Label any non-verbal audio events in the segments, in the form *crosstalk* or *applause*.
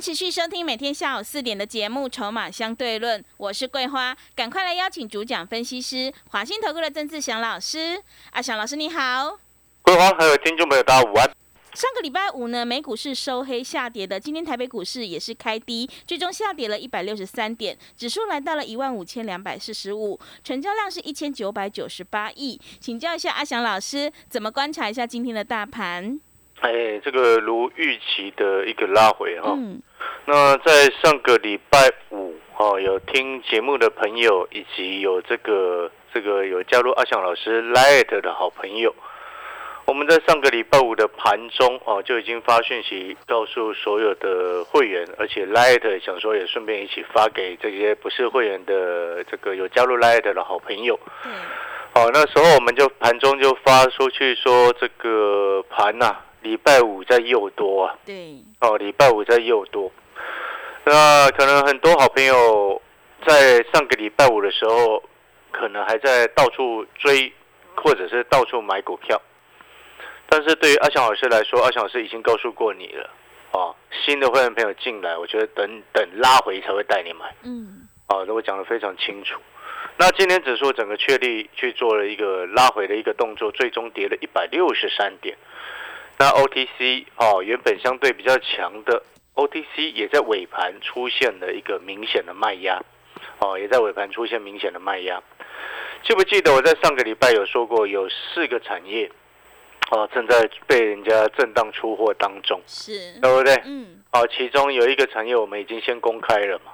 持续收听每天下午四点的节目《筹码相对论》，我是桂花，赶快来邀请主讲分析师华信投顾的曾志祥老师。阿祥老师你好，桂花还有听众朋友大家午安。上个礼拜五呢，美股是收黑下跌的，今天台北股市也是开低，最终下跌了一百六十三点，指数来到了一万五千两百四十五，成交量是一千九百九十八亿。请教一下阿祥老师，怎么观察一下今天的大盘？哎，这个如预期的一个拉回哈。嗯，那在上个礼拜五哦，有听节目的朋友，以及有这个这个有加入阿翔老师 Light 的好朋友，我们在上个礼拜五的盘中哦，就已经发讯息告诉所有的会员，而且 Light 想说也顺便一起发给这些不是会员的这个有加入 Light 的好朋友。嗯，好，那时候我们就盘中就发出去说，这个盘呐、礼拜五在右多啊，对，哦，礼拜五在右多。那可能很多好朋友在上个礼拜五的时候，可能还在到处追，或者是到处买股票。但是对于阿翔老师来说，阿翔老师已经告诉过你了，哦，新的会员朋友进来，我觉得等等拉回才会带你买。嗯，啊，那我讲的非常清楚。那今天指数整个确立去做了一个拉回的一个动作，最终跌了一百六十三点。那 OTC 哦，原本相对比较强的 OTC 也在尾盘出现了一个明显的卖压，哦，也在尾盘出现明显的卖压。记不记得我在上个礼拜有说过，有四个产业哦正在被人家震荡出货当中，是，对不对？嗯，哦，其中有一个产业我们已经先公开了嘛，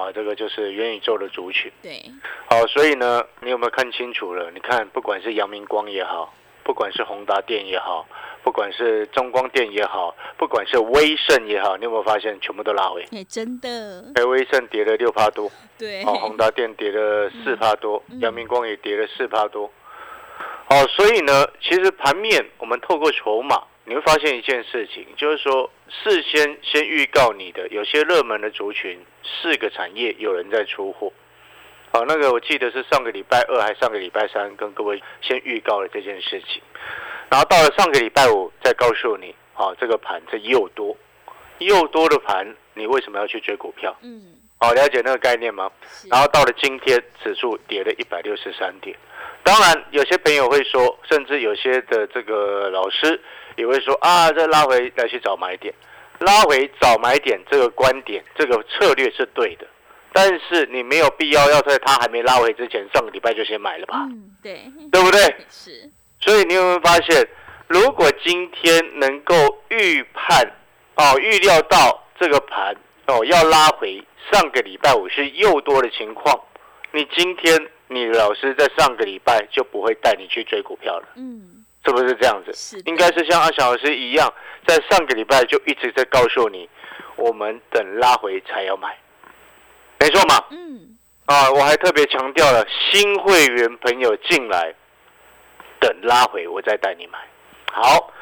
啊，这个就是元宇宙的族群。对，好，所以呢，你有没有看清楚了？你看，不管是阳明光也好，不管是宏达电也好，不管是中光电也好，不管是威盛也好，你有没有发现全部都拉回？哎，真的，哎，威盛跌了六趴多，对，哦，宏达电跌了四趴多嗯，阳明光也跌了四趴多。哦，所以呢，其实盘面我们透过筹码，你会发现一件事情，就是说事先先预告你的有些热门的族群，四个产业有人在出货。好，那个我记得是上个礼拜二还上个礼拜三跟各位先预告了这件事情，然后到了上个礼拜五再告诉你，啊，这个盘这又多，又多的盘，你为什么要去追股票？嗯，好，了解那个概念吗？然后到了今天，指数跌了一百六十三点。当然，有些朋友会说，甚至有些的这个老师也会说啊，再拉回来去找买点，拉回找买点这个观点，这个策略是对的。但是你没有必要要在它还没拉回之前，上个礼拜就先买了吧，嗯，对，对不对？是，所以你有没有发现，如果今天能够预判哦，预料到这个盘哦要拉回上个礼拜五是又多的情况，你今天你的老师在上个礼拜就不会带你去追股票了，嗯，是不是这样子？是，应该是像阿小老师一样，在上个礼拜就一直在告诉你，我们等拉回才要买，没错嘛？嗯，啊，我还特别强调了新会员朋友进来，等拉回我再带你买。好，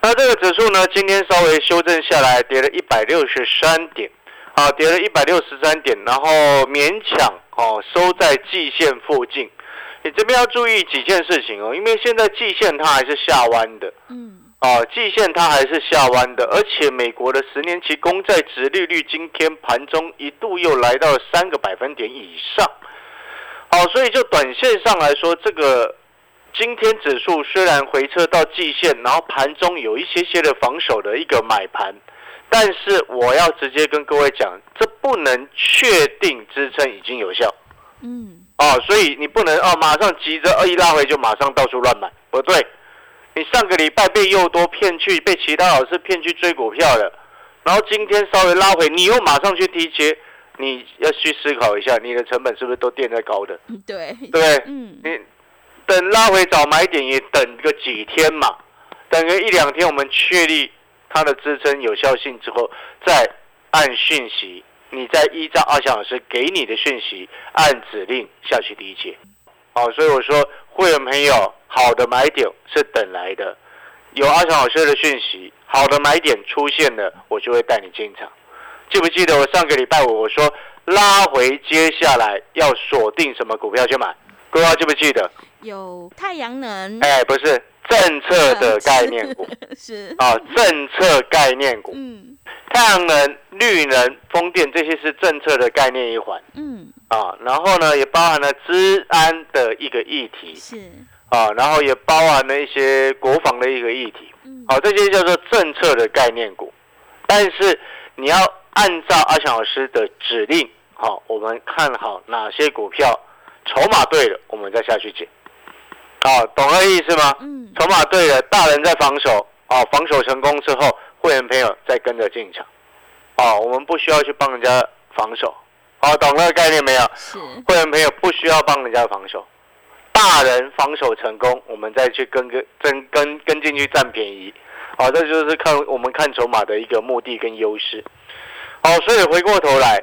那这个指数呢，今天稍微修正下来，跌了一百六十三点，啊，跌了一百六十三点，然后勉强哦收在季线附近。你这边要注意几件事情哦，因为现在季线它还是下弯的，嗯，啊，季线它还是下弯的，而且美国的十年期公债值利率今天盘中一度又来到三个百分点以上，好、所以就短线上来说，这个今天指数虽然回撤到季线，然后盘中有一些些的防守的一个买盘，但是我要直接跟各位讲，这不能确定支撑已经有效。嗯，哦，所以你不能哦，马上急着二一拉回就马上到处乱买，不对。你上个礼拜被又多骗去，被其他老师骗去追股票了，然后今天稍微拉回，你又马上去提接，你要去思考一下，你的成本是不是都垫在高的，嗯 *laughs* 对，对不对？嗯，你等拉回找买点也等个几天嘛，等个一两天，我们确立它的支撑有效性之后，再按讯息你再依照阿翔老师给你的讯息，按指令下去理解。哦，所以我说，会员朋友，好的买点是等来的，有阿强老师的讯息，好的买点出现了，我就会带你进场。记不记得我上个礼拜五我说拉回，接下来要锁定什么股票去买？各位记不记得？有太阳能，哎，不是政策的概念股。*laughs* 是。啊，政策概念股，嗯。太阳能、绿能、风电这些是政策的概念一环。嗯。啊。然后呢，也包含了治安的一个议题。是。啊，然后也包含了一些国防的一个议题。嗯。好、这些叫做政策的概念股，但是你要按照阿翔老师的指令，好、我们看好哪些股票，筹码对了，我们再下去捡。好、懂那意思吗？嗯筹码对了，大人在防守，哦，防守成功之后，会员朋友再跟着进场，哦，我们不需要去帮人家防守，哦，懂那个概念没有？是会员朋友不需要帮人家防守，大人防守成功，我们再去跟跟跟跟跟进去占便宜，好、这就是看我们看筹码的一个目的跟优势。好、所以回过头来，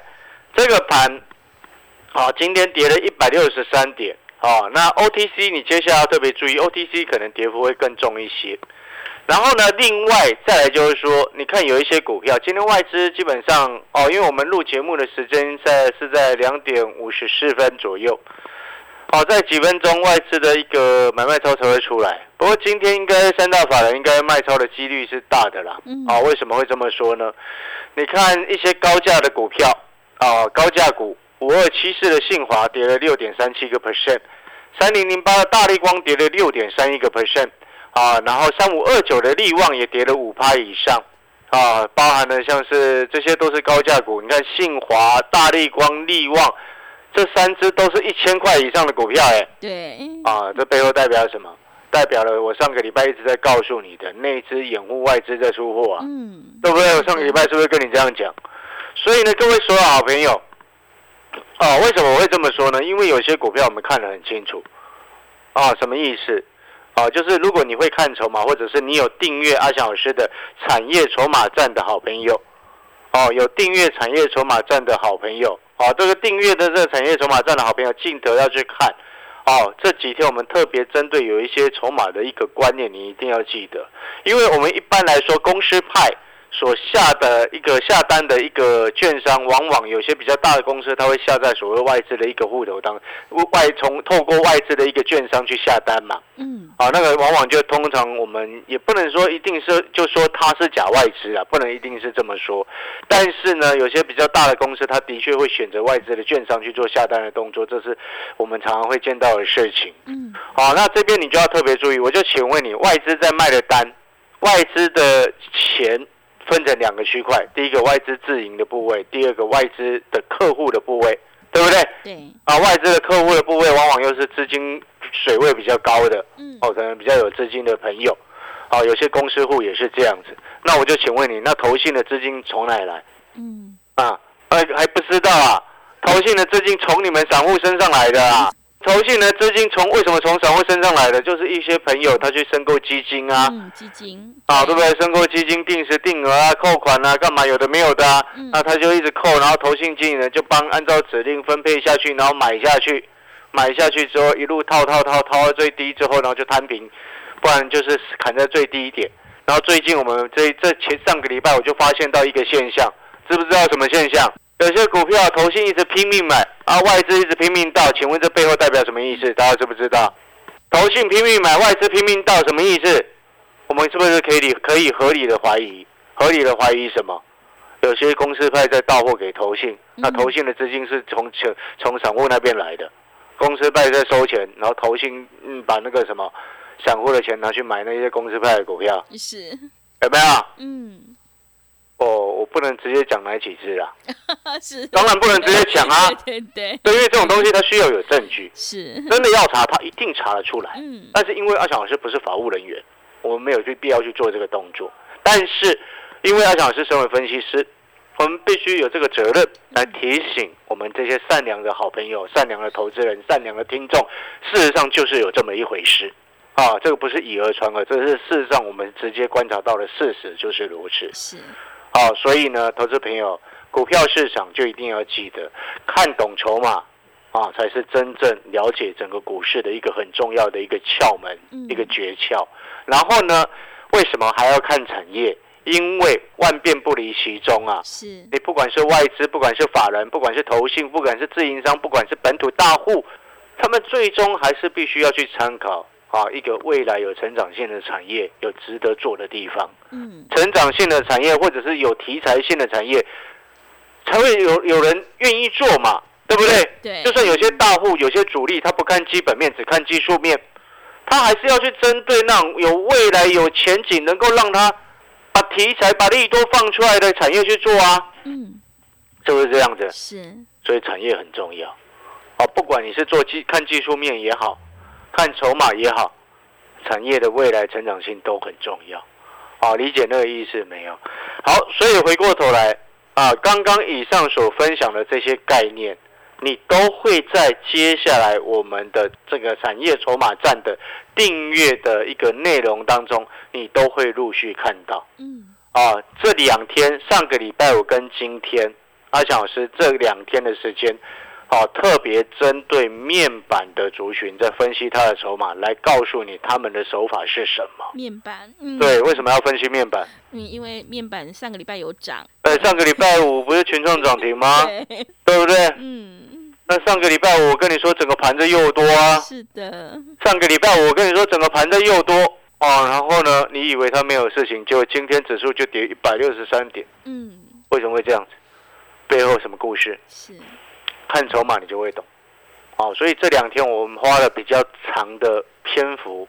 这个盘，好、今天跌了一百六十三点，哦，那 OTC 你接下来要特别注意，OTC 可能跌幅会更重一些。然后呢，另外再来就是说，你看有一些股票，今天外资基本上哦，因为我们录节目的时间在是在两点五十四分左右，好、在几分钟外资的一个买卖超才会出来。不过今天应该三大法人应该卖超的几率是大的啦。嗯啊、为什么会这么说呢？你看一些高价的股票啊、高价股五二七四的信华跌了六点三七个 percent，三零零八的大力光跌了六点三一个 percent。啊，然后三五二九的利旺也跌了五趴以上，啊，包含了像是这些都是高价股，你看信华、大力光、利旺这三只都是一千块以上的股票，哎，对啊，这背后代表什么？代表了我上个礼拜一直在告诉你的那只掩护外资在出货啊，嗯对不对？我上个礼拜是不是跟你这样讲？所以呢，各位所有好朋友，啊，为什么我会这么说呢？因为有些股票我们看得很清楚，啊，什么意思？啊，就是如果你会看筹码，或者是你有订阅阿翔老师的产业筹码站的好朋友，哦、有订阅产业筹码站的好朋友，哦、这个订阅的这个产业筹码站的好朋友，记得要去看。哦，这几天我们特别针对有一些筹码的一个观念，你一定要记得，因为我们一般来说公司派所下的一个下单的一个券商，往往有些比较大的公司，它会下在所谓外资的一个户头当外从透过外资的一个券商去下单嘛。嗯啊，那个往往就通常我们也不能说一定是就说它是假外资啊，不能一定是这么说。但是呢，有些比较大的公司，它的确会选择外资的券商去做下单的动作，这是我们常常会见到的事情。嗯好，那这边你就要特别注意，我就请问你，外资在卖的单，外资的钱分成两个区块，第一个外资自营的部位，第二个外资的客户的部位，对不对？对啊，外资的客户的部位往往又是资金水位比较高的，嗯哦，可能比较有资金的朋友，哦，有些公司户也是这样子。那我就请问你，那投信的资金从哪里来嗯啊？呃，还不知道啊？投信的资金从你们散户身上来的啊？投信呢资金从为什么从散户身上来的？就是一些朋友他去申购基金啊，嗯基金啊，对不对？申购基金定时定额啊，扣款啊，干嘛有的没有的啊，嗯那他就一直扣，然后投信经理人就帮按照指令分配下去，然后买下去，买下去之后一路套套套套到最低之后，然后就摊平，不然就是砍在最低点。然后最近我们这这前上个礼拜我就发现到一个现象，知不知道什么现象？有些股票投信一直拼命买，啊，外资一直拼命倒，请问这背后代表什么意思？大家知不知道？投信拼命买，外资拼命倒，什么意思？我们是不是可以理可以合理的怀疑？合理的怀疑什么？有些公司派在到货给投信，那嗯投信的资金是从从从散户那边来的，公司派在收钱，然后投信嗯把那个什么散户的钱拿去买那些公司派的股票，是有没有？嗯哦，我不能直接讲哪几只啊，*laughs* 是当然不能直接讲啊，*laughs* 对对对对，因为这种东西它需要有证据，是真的要查，他一定查得出来。嗯但是因为阿翔老师不是法务人员，我们没有去必要去做这个动作。但是因为阿翔老师身为分析师，我们必须有这个责任来提醒我们这些善良的好朋友、善良的投资人、善良的听众，事实上就是有这么一回事。啊，这个不是以讹传讹，这是事实上我们直接观察到的事实就是如此。是好，所以呢，投资朋友，股票市场就一定要记得看懂筹码啊，才是真正了解整个股市的一个很重要的一个窍门，一个诀窍。然后呢，为什么还要看产业？因为万变不离其宗啊！是你不管是外资，不管是法人，不管是投信，不管是自营商，不管是本土大户，他们最终还是必须要去参考啊一个未来有成长性的产业，有值得做的地方。嗯，成长性的产业或者是有题材性的产业，才会有有人愿意做嘛，对不对？对，就算有些大户、有些主力，他不看基本面，只看技术面，他还是要去针对那种有未来、有前景，能够让他。把题材、把利多放出来的产业去做啊，嗯，是不是这样子？是，所以产业很重要。啊，不管你是做技看技术面也好，看筹码也好，产业的未来成长性都很重要。啊，理解那个意思没有？好，所以回过头来啊，刚刚以上所分享的这些概念。你都会在接下来我们的这个产业筹码站的订阅的一个内容当中，你都会陆续看到。嗯，啊，这两天上个礼拜五跟今天，阿强老师这两天的时间，啊，特别针对面板的族群在分析它的筹码，来告诉你他们的手法是什么。面板，嗯，对，为什么要分析面板？嗯，因为面板上个礼拜有涨。呃，上个礼拜五不是群创涨停吗？对，对不对？嗯。那上个礼拜五我跟你说整个盘子又多啊，是的。上个礼拜五我跟你说整个盘子又多哦，然后呢，你以为它没有事情，就今天指数就跌一百六十三点。嗯。为什么会这样子？背后什么故事？是。看筹码你就会懂。哦，所以这两天我们花了比较长的篇幅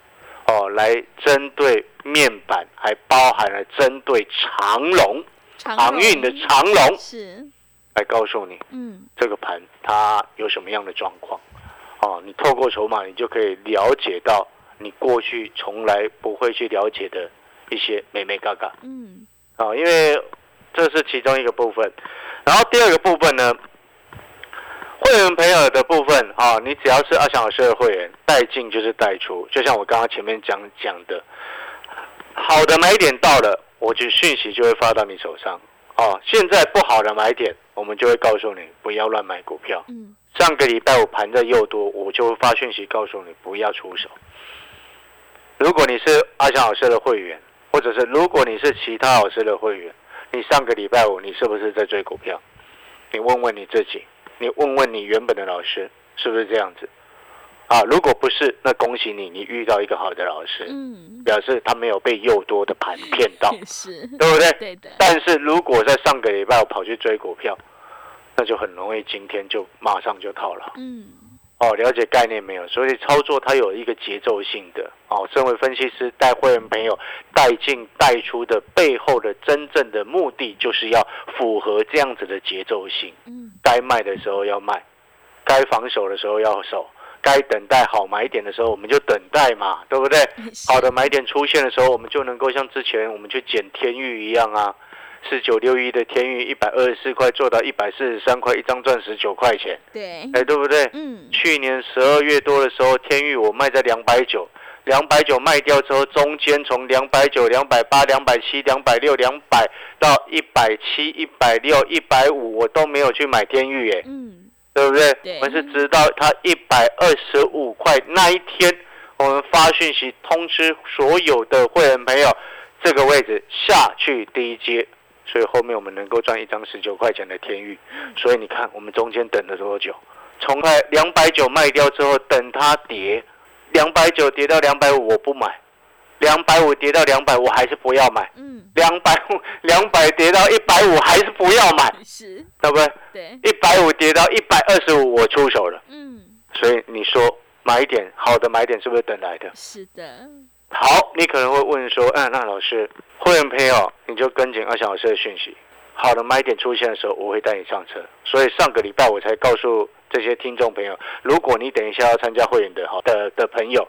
哦，来针对面板，还包含了针对长龙航运的长龙是。来告诉你，嗯，这个盘它有什么样的状况？哦，你透过筹码，你就可以了解到你过去从来不会去了解的一些美美嘎嘎。嗯，啊，因为这是其中一个部分。然后第二个部分呢，会员朋友的部分啊，你只要是阿翔老师的会员，带进就是带出，就像我刚刚前面讲讲的，好的买点到了，我就讯息就会发到你手上。哦，现在不好的买点。我们就会告诉你不要乱买股票。嗯，上个礼拜五盘的又多，我就会发讯息告诉你不要出手。如果你是阿翔老师的会员，或者是如果你是其他老师的会员，你上个礼拜五你是不是在追股票？你问问你自己，你问问你原本的老师是不是这样子？啊，如果不是，那恭喜你，你遇到一个好的老师，嗯，表示他没有被诱多的盘骗到，*laughs* 是，对不对？对的。但是如果在上个礼拜我跑去追股票，那就很容易今天就马上就套了。嗯，哦，了解概念没有？所以操作它有一个节奏性的。哦，身为分析师带会员朋友带进带出的背后的真正的目的，就是要符合这样子的节奏性。嗯，该卖的时候要卖，该防守的时候要守。该等待好买点的时候，我们就等待嘛，对不对？*laughs* 好的买点出现的时候，我们就能够像之前我们去捡天域一样啊，四九六一的天域一百二十四块做到一百四十三块，一张赚十九块钱。对，哎，对不对？嗯。去年十二月多的时候，天域我卖在两百九，两百九卖掉之后，中间从两百九、两百八、两百七、两百六、两百到一百七、一百六、一百五，我都没有去买天域，哎。嗯。对不对？我们是直到它一百二十五块那一天，我们发讯息通知所有的会员朋友，这个位置下去第一阶，所以后面我们能够赚一张十九块钱的天域。所以你看，我们中间等了多久？从开两百九卖掉之后，等它跌，两百九跌到两百五，我不买。两百五跌到两百，我还是不要买。嗯，两百五 *laughs* 两百跌到一百五，还是不要买。是，对不对？对。一百五跌到一百二十五，我出手了。嗯。所以你说买点好的买点是不是等来的？是的。好，你可能会问说，嗯，那老师会员朋友，你就跟紧二小老师的讯息。好的买点出现的时候，我会带你上车。所以上个礼拜我才告诉这些听众朋友，如果你等一下要参加会员的好的的朋友，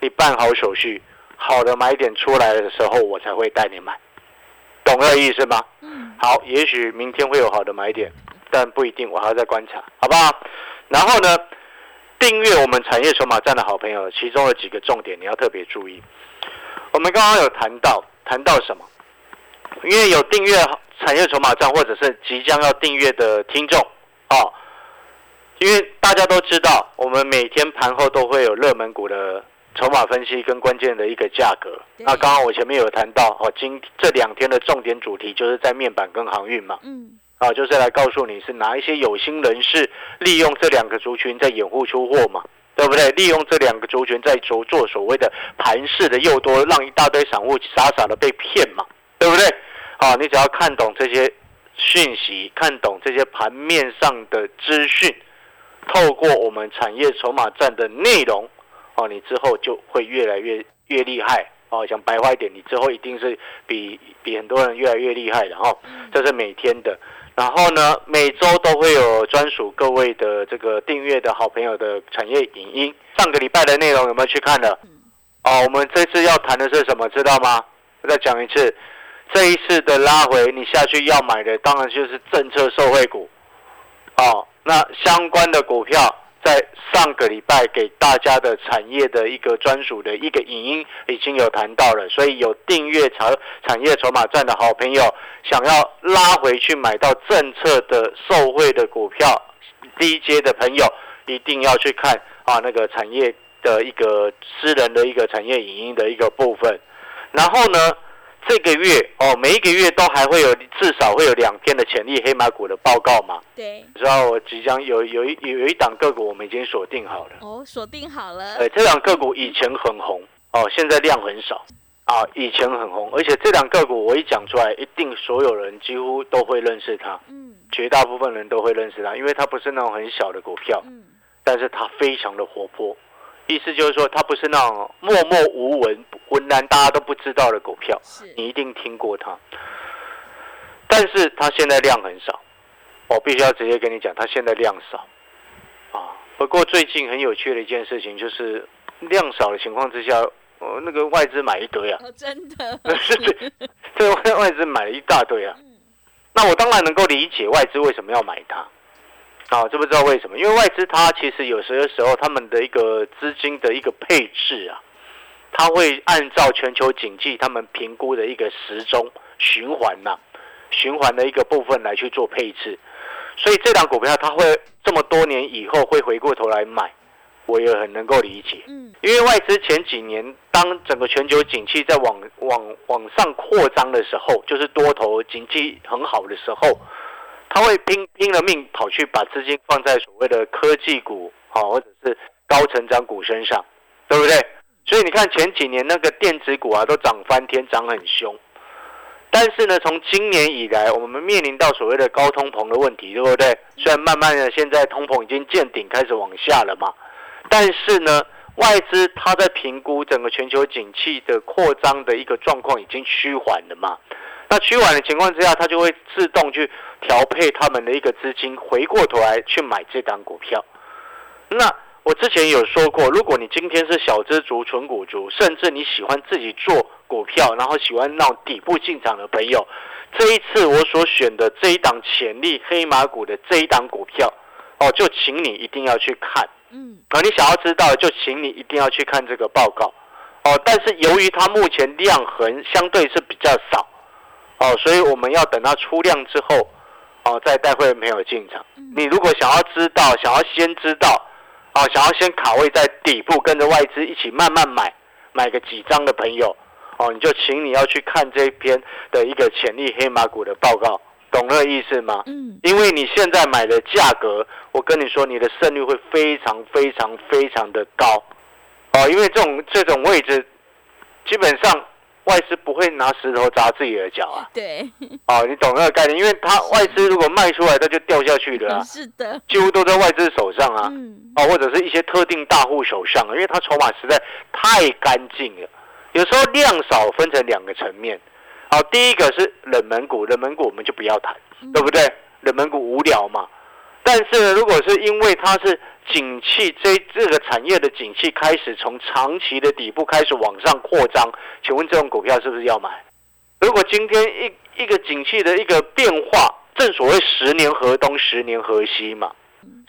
你办好手续。好的买点出来的时候，我才会带你买，懂那意思吗？嗯。好，也许明天会有好的买点，但不一定，我还要再观察，好不好？然后呢，订阅我们产业筹码站的好朋友，其中有几个重点你要特别注意。我们刚刚有谈到，谈到什么？因为有订阅产业筹码站，或者是即将要订阅的听众哦，因为大家都知道，我们每天盘后都会有热门股的筹码分析跟关键的一个价格。那刚刚我前面有谈到哦，今这两天的重点主题就是在面板跟航运嘛，嗯，啊，就是来告诉你是哪一些有心人士利用这两个族群在掩护出货嘛，对不对？利用这两个族群在做做所谓的盘势的诱多，让一大堆散户傻傻的被骗嘛，对不对？啊，你只要看懂这些讯息，看懂这些盘面上的资讯，透过我们产业筹码站的内容，哦，你之后就会越来越越厉害。哦，讲白话一点，你之后一定是比比很多人越来越厉害的哦。这是每天的，然后呢，每周都会有专属各位的这个订阅的好朋友的产业影音。上个礼拜的内容有没有去看了？哦，我们这次要谈的是什么？知道吗？我再讲一次，这一次的拉回，你下去要买的当然就是政策受惠股。哦，那相关的股票在上个礼拜给大家的产业的一个专属的一个影音已经有谈到了，所以有订阅产产业筹码站的好朋友，想要拉回去买到政策的受惠的股票，低阶的朋友一定要去看啊那个产业的一个私人的一个产业影音的一个部分，然后呢。这个月哦，每一个月都还会有至少会有两天的潜力黑马股的报告嘛？对，你知道我即将有有一有一档个股我们已经锁定好了。哦，锁定好了，呃，这档个股以前很红哦，现在量很少啊。以前很红，而且这档个股我一讲出来，一定所有人几乎都会认识它，嗯绝大部分人都会认识它，因为它不是那种很小的股票，嗯，但是它非常的活泼。意思就是说，它不是那种默默无闻、文然大家都不知道的股票，你一定听过它。但是它现在量很少，我必须要直接跟你讲，它现在量少啊。不过最近很有趣的一件事情就是，量少的情况之下，呃，那个外资买一堆啊，哦，真的，*laughs* 是这外外资买了一大堆啊。嗯那我当然能够理解外资为什么要买它。啊，知不知道为什么？因为外资它其实有时的时候，他们的一个资金的一个配置啊，它会按照全球经济他们评估的一个时钟循环呐、循环的一个部分来去做配置。所以这档股票它会这么多年以后会回过头来买，我也很能够理解。嗯因为外资前几年，当整个全球景气在往往往上扩张的时候，就是多头经济很好的时候，他会拼拼了命跑去把资金放在所谓的科技股，好、或者是高成长股身上，对不对？所以你看前几年那个电子股啊，都涨翻天，涨很凶。但是呢，从今年以来，我们面临到所谓的高通膨的问题，对不对？虽然慢慢的现在通膨已经见顶，开始往下了嘛，但是呢，外资它在评估整个全球景气的扩张的一个状况已经趋缓了嘛。那趋缓的情况之下，它就会自动去调配他们的一个资金，回过头来去买这档股票。那我之前有说过，如果你今天是小资族、纯股族，甚至你喜欢自己做股票，然后喜欢那种底部进场的朋友，这一次我所选的这一档潜力黑马股的这一档股票，哦，就请你一定要去看。嗯啊，你想要知道，就请你一定要去看这个报告。哦，但是由于它目前量衡相对是比较少，哦，所以我们要等它出量之后，哦，再带会员朋友进场。你如果想要知道，想要先知道，哦，想要先卡位在底部，跟着外资一起慢慢买，买个几张的朋友，哦，你就请你要去看这篇的一个潜力黑马股的报告，懂那个意思吗？嗯，因为你现在买的价格，我跟你说，你的胜率会非常非常非常的高，哦，因为这种这种位置，基本上外资不会拿石头砸自己的脚啊，对，哦，你懂那个概念？因为它外资如果卖出来，它就掉下去了啊，是的，几乎都在外资手上啊，嗯哦，或者是一些特定大户手上啊，因为它筹码实在太干净了。有时候量少分成两个层面，好，第一个是冷门股，冷门股我们就不要谈，对不对？冷门股无聊嘛。但是呢，如果是因为它是景气这这个产业的景气开始从长期的底部开始往上扩张，请问这种股票是不是要买？如果今天一一个景气的一个变化，正所谓十年河东，十年河西嘛。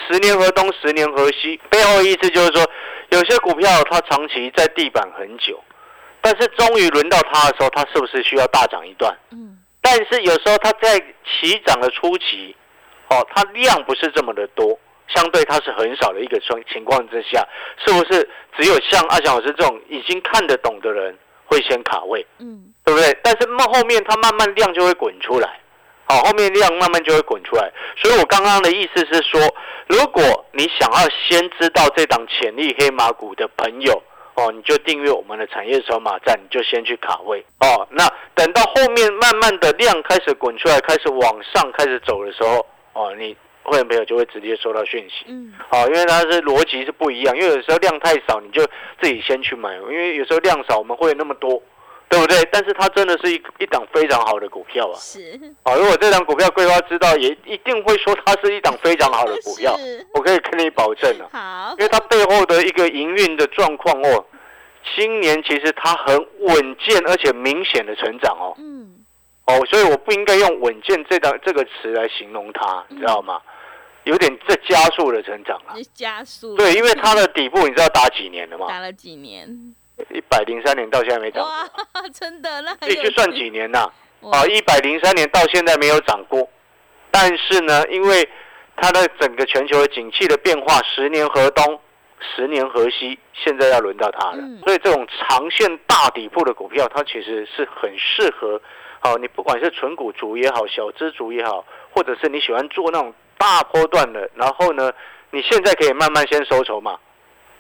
十年河东，十年河西，背后的意思就是说，有些股票它长期在地板很久，但是终于轮到它的时候，它是不是需要大涨一段？嗯，但但是有时候它在起涨的初期，哦，它量不是这么的多，相对它是很少的一个情情况之下，是不是只有像阿翔老师这种已经看得懂的人会先卡位，嗯，对不对？但是慢后面它慢慢量就会滚出来，好，后面量慢慢就会滚出来。所以我刚刚的意思是说，如果你想要先知道这档潜力黑马股的朋友。哦，你就订阅我们的产业筹码站，你就先去卡位哦。那等到后面慢慢的量开始滚出来，开始往上开始走的时候，哦，你会员朋友就会直接收到讯息。嗯，好，因为它是逻辑是不一样，因为有时候量太少，你就自己先去买，因为有时候量少，我们会有那么多。对不对？但是它真的是一一档非常好的股票啊！是，啊，如果这档股票桂花知道，也一定会说它是一档非常好的股票，*laughs* 我可以跟你保证啊。好，因为它背后的一个营运的状况哦，今年其实它很稳健而且明显的成长哦。嗯，哦，所以我不应该用稳健这档这个词来形容它，你知道吗？有点在加速的成长啊。加速。对，因为它的底部你知道打几年了吗？打了几年？一百零三年到现在没涨过，哇，*laughs* 真的那你就算几年呐？啊，一百零三年到现在没有涨过，但是呢，因为它的整个全球的景气的变化，十年河东，十年河西，现在要轮到它了。所以这种长线大底部的股票，它其实是很适合。好，你不管是纯股族也好，小资族也好，或者是你喜欢做那种大波段的，然后呢，你现在可以慢慢先收筹码。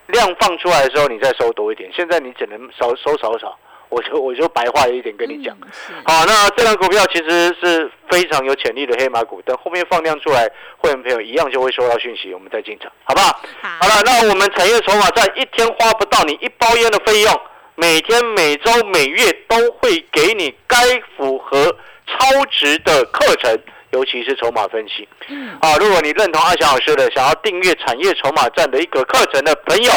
量放出来的时候，你再收多一点。现在你只能少收少少，我就我就白话一点跟你讲。好，那这张股票其实是非常有潜力的黑马股，等后面放量出来，会员朋友一样就会收到讯息，我们再进场，好不好？好了，那我们产业筹码在一天花不到你一包烟的费用，每天、每周、每月都会给你该符合超值的课程。尤其是筹码分析，嗯，啊，如果你认同阿翔老师的，想要订阅产业筹码站的一个课程的朋友。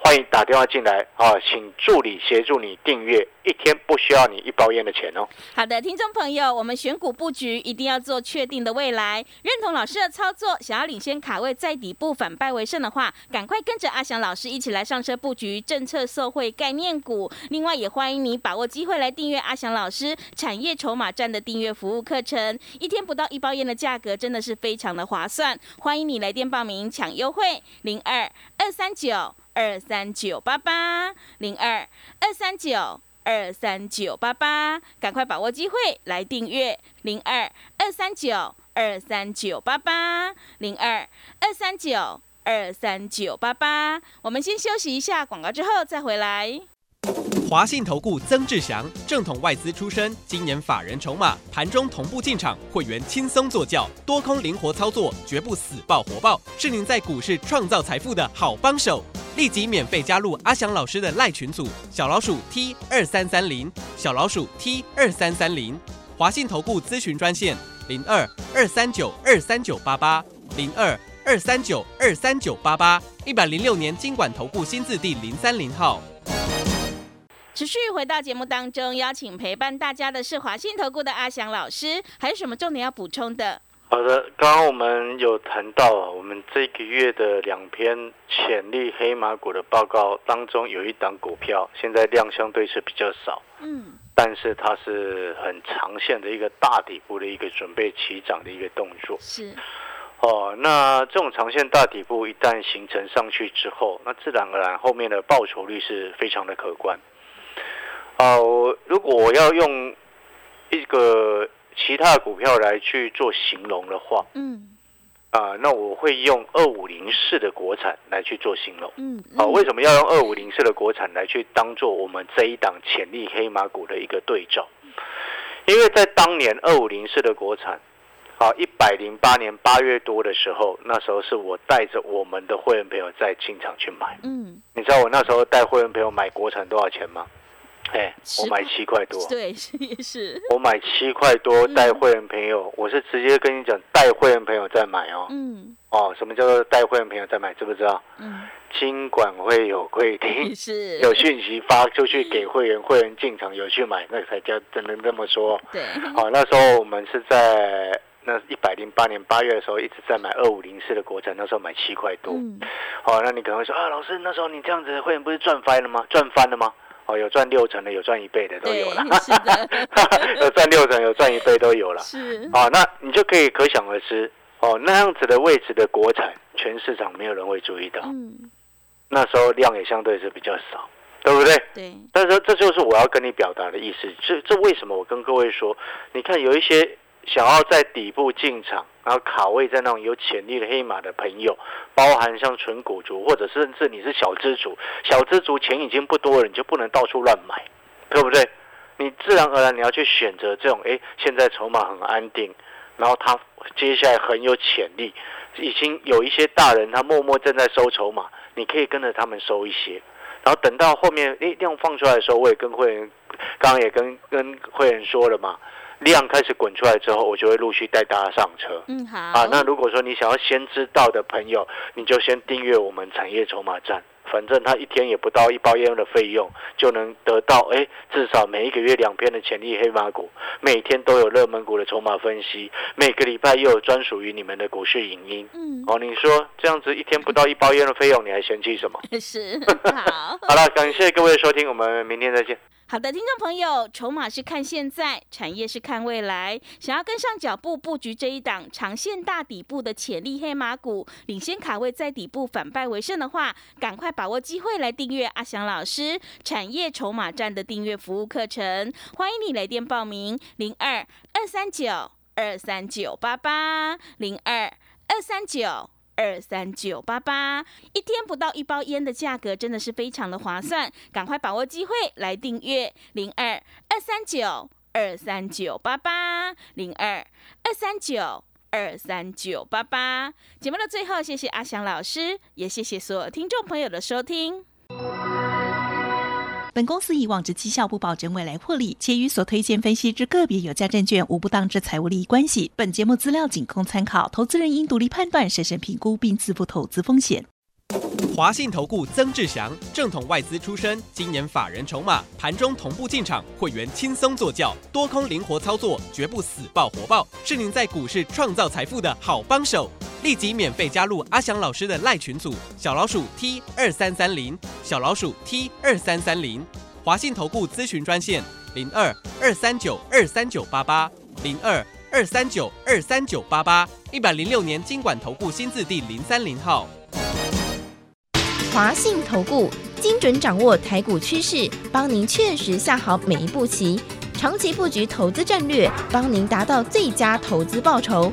欢迎打电话进来啊，请助理协助你订阅，一天不需要你一包烟的钱哦。好的，听众朋友，我们选股布局一定要做确定的未来，认同老师的操作，想要领先卡位在底部反败为胜的话，赶快跟着阿翔老师一起来上车布局政策受惠概念股。另外，也欢迎你把握机会来订阅阿翔老师产业筹码站的订阅服务课程，一天不到一包烟的价格，真的是非常的划算。欢迎你来电报名抢优惠，零二二三九。二三九八八零二二三九二三九八八，赶快把握机会来订阅零二二三九二三九八八零二二三九二三九八八。我们先休息一下广告，之后再回来。华信投顾曾志祥，正统外资出身，今年法人筹码，盘中同步进场，会员轻松做教，多空灵活操作，绝不死爆活爆，是您在股市创造财富的好帮手。立即免费加入阿祥老师的赖群组，小老鼠 T 二三三零，小老鼠 T 二三三零，华信投顾咨询专线零二二三九二三九八八零二二三九二三九八八，一百零六年经管投顾新字第零三零号。持续回到节目当中，邀请陪伴大家的是华信投顾的阿翔老师，还有什么重点要补充的？好的，刚刚我们有谈到啊，我们这个月的两篇潜力黑马股的报告当中，有一档股票现在量相对是比较少，嗯，但是它是很长线的一个大底部的一个准备起涨的一个动作，是。哦，那这种长线大底部一旦形成上去之后，那自然而然后面的报酬率是非常的可观。哦，如果我要用一个其他的股票来去做形容的话，嗯，啊，那我会用二五零四的国产来去做形容，嗯，好，为什么要用二五零四的国产来去当做我们这一档潜力黑马股的一个对照？因为在当年二五零四的国产，啊，一百零八年八月多的时候，那时候是我带着我们的会员朋友在进场去买，嗯，你知道我那时候带会员朋友买国产多少钱吗？哎，我买七块多，对，也 *laughs* 是。我买七块多带会员朋友，我是直接跟你讲带会员朋友再买哦。嗯。哦，什么叫做带会员朋友再买？知不知道？嗯。金管会有规定，*laughs* 是。*laughs* 有讯息发出去给会员，会员进场有去买，那才叫真能这么说。对。好，那时候我们是在那一百零八年八月的时候一直在买二五零四的国产，那时候买七块多。嗯。哦，那你可能会说啊，老师那时候你这样子会员不是赚翻了吗？赚翻了吗？哦，有赚六成的，有赚一倍的都有了，*laughs* 有赚六成，有赚一倍都有了。是，哦，那你就可以可想而知，哦，那样子的位置的国产，全市场没有人会注意到，嗯，那时候量也相对是比较少，对不对？对，但是这就是我要跟你表达的意思。这这为什么我跟各位说，你看有一些想要在底部进场，然后卡位在那种有潜力的黑马的朋友，包含像纯股族，或者甚至你是小资族，小资族钱已经不多了，你就不能到处乱买，对不对？你自然而然你要去选择这种，哎，现在筹码很安定，然后它接下来很有潜力，已经有一些大人他默默正在收筹码，你可以跟着他们收一些。然后等到后面，诶，量放出来的时候，我也跟会员，刚刚也跟跟会员说了嘛，量开始滚出来之后，我就会陆续带大家上车。嗯，好，啊，那如果说你想要先知道的朋友，你就先订阅我们产业筹码站，反正它一天也不到一包烟的费用，就能得到哎，至少每一个月两篇的潜力黑马股，每天都有热门股的筹码分析，每个礼拜又有专属于你们的股市影音。嗯，哦，你说这样子一天不到一包烟的费用，你还嫌弃什么？*laughs* 是，好。*laughs* 好了，感谢各位的收听，我们明天再见。好的，听众朋友，筹码是看现在，产业是看未来。想要跟上脚步布局这一档长线大底部的潜力黑马股，领先卡位在底部反败为胜的话，赶快把握机会来订阅阿翔老师产业筹码站的订阅服务课程。欢迎你来电报名：零二二三九二三九八八零二二三九。二三九八八，一天不到一包烟的价格，真的是非常的划算，*laughs* 赶快把握机会来订阅零二二三九二三九八八零二二三九二三九八八。节目的最后，谢谢阿翔老师，也谢谢所有听众朋友的收听。本公司以往之绩效不保证未来获利，且与所推荐分析之个别有价证券无不当之财务利益关系。本节目资料仅供参考，投资人应独立判断、审慎评估并自负投资风险。华信投顾曾志祥，正统外资出身，今年法人筹码，盘中同步进场，会员轻松做教，多空灵活操作，绝不死爆活爆，是您在股市创造财富的好帮手。立即免费加入阿翔老师的赖群组，小老鼠 T 二三三零，小老鼠 T 二三三零，华信投顾咨询专线零二二三九二三九八八零二二三九二三九八八，一百零六年经管投顾新字第零三零号。华信投顾精准掌握台股趋势，帮您确实下好每一步棋，长期布局投资战略，帮您达到最佳投资报酬。